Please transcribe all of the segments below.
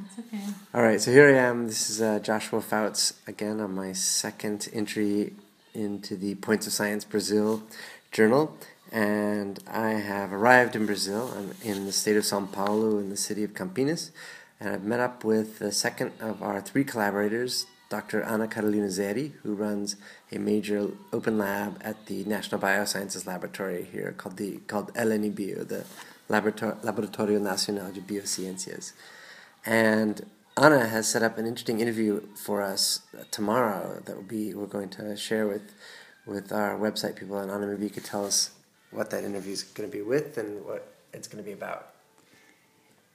Okay. All right, so here I am. This is uh, Joshua Fouts again on my second entry into the Points of Science Brazil journal. And I have arrived in Brazil. I'm in the state of Sao Paulo in the city of Campinas. And I've met up with the second of our three collaborators, Dr. Ana Carolina Zeri, who runs a major open lab at the National Biosciences Laboratory here called the called LNBio, the Laboratorio Nacional de Biociencias. And Ana has set up an interesting interview for us tomorrow that will be we're going to share with with our website people. And Ana, maybe you could tell us what that interview is going to be with and what it's going to be about.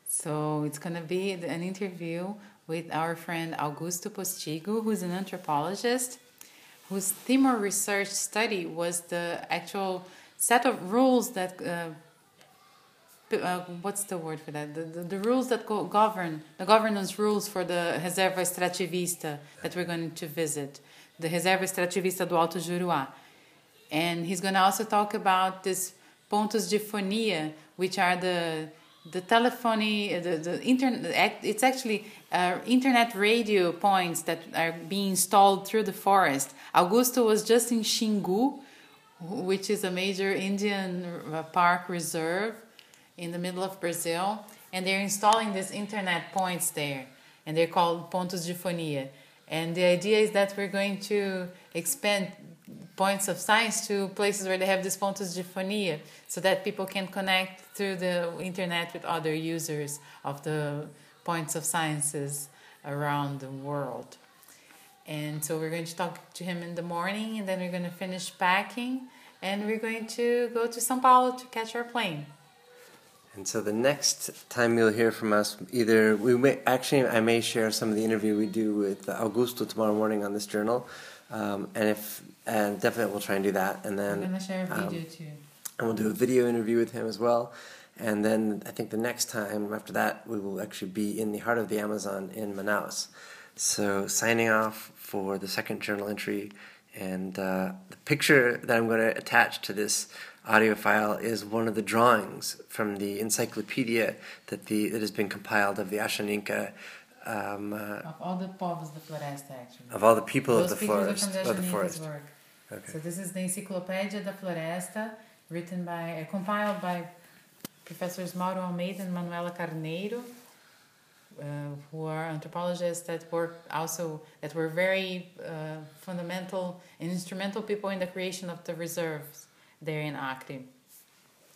So it's going to be an interview with our friend Augusto Postigo, who's an anthropologist, whose theme of research study was the actual set of rules that. Uh, uh, what's the word for that? The, the, the rules that go, govern, the governance rules for the Reserva Extrativista that we're going to visit, the Reserva Extrativista do Alto Juruá. And he's going to also talk about this pontos de fonia, which are the the telephony, the, the internet, it's actually uh, internet radio points that are being installed through the forest. Augusto was just in Xingu, which is a major Indian uh, park reserve in the middle of Brazil, and they're installing these internet points there, and they're called pontos de fonia. And the idea is that we're going to expand points of science to places where they have this pontos de fonia so that people can connect through the internet with other users of the points of sciences around the world. And so we're going to talk to him in the morning and then we're going to finish packing and we're going to go to Sao Paulo to catch our plane. And so the next time you'll hear from us, either we may actually I may share some of the interview we do with Augusto tomorrow morning on this journal, um, and if and definitely we'll try and do that. And then I'm gonna share a video um, too. And we'll do a video interview with him as well. And then I think the next time after that we will actually be in the heart of the Amazon in Manaus. So signing off for the second journal entry, and uh, the picture that I'm going to attach to this audio file is one of the drawings from the encyclopedia that the that has been compiled of the Ashaninka um, uh, of all the povos da floresta, actually. Of all the people Those of the forest. Of the forest. Work. Okay. So this is the Encyclopedia da Floresta, written by, uh, compiled by Professors Mauro Almeida and Manuela Carneiro, who are anthropologists that work also that were very uh, fundamental and instrumental people in the creation of the reserves there in Acre.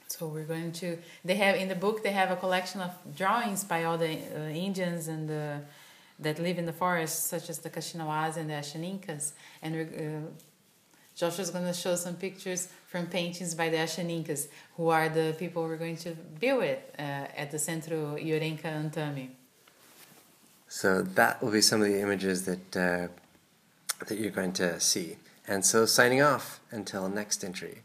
So we're going to. They have in the book. They have a collection of drawings by all the uh, Indians and the that live in the forest, such as the Kaxinawas and the Ashaninkas. And uh, Joshua's going to show some pictures from paintings by the Ashaninkas, who are the people we're going to be with uh, at the Centro Yorenka Ãtame. So that will be some of the images that uh, that you're going to see. And so, signing off until next entry.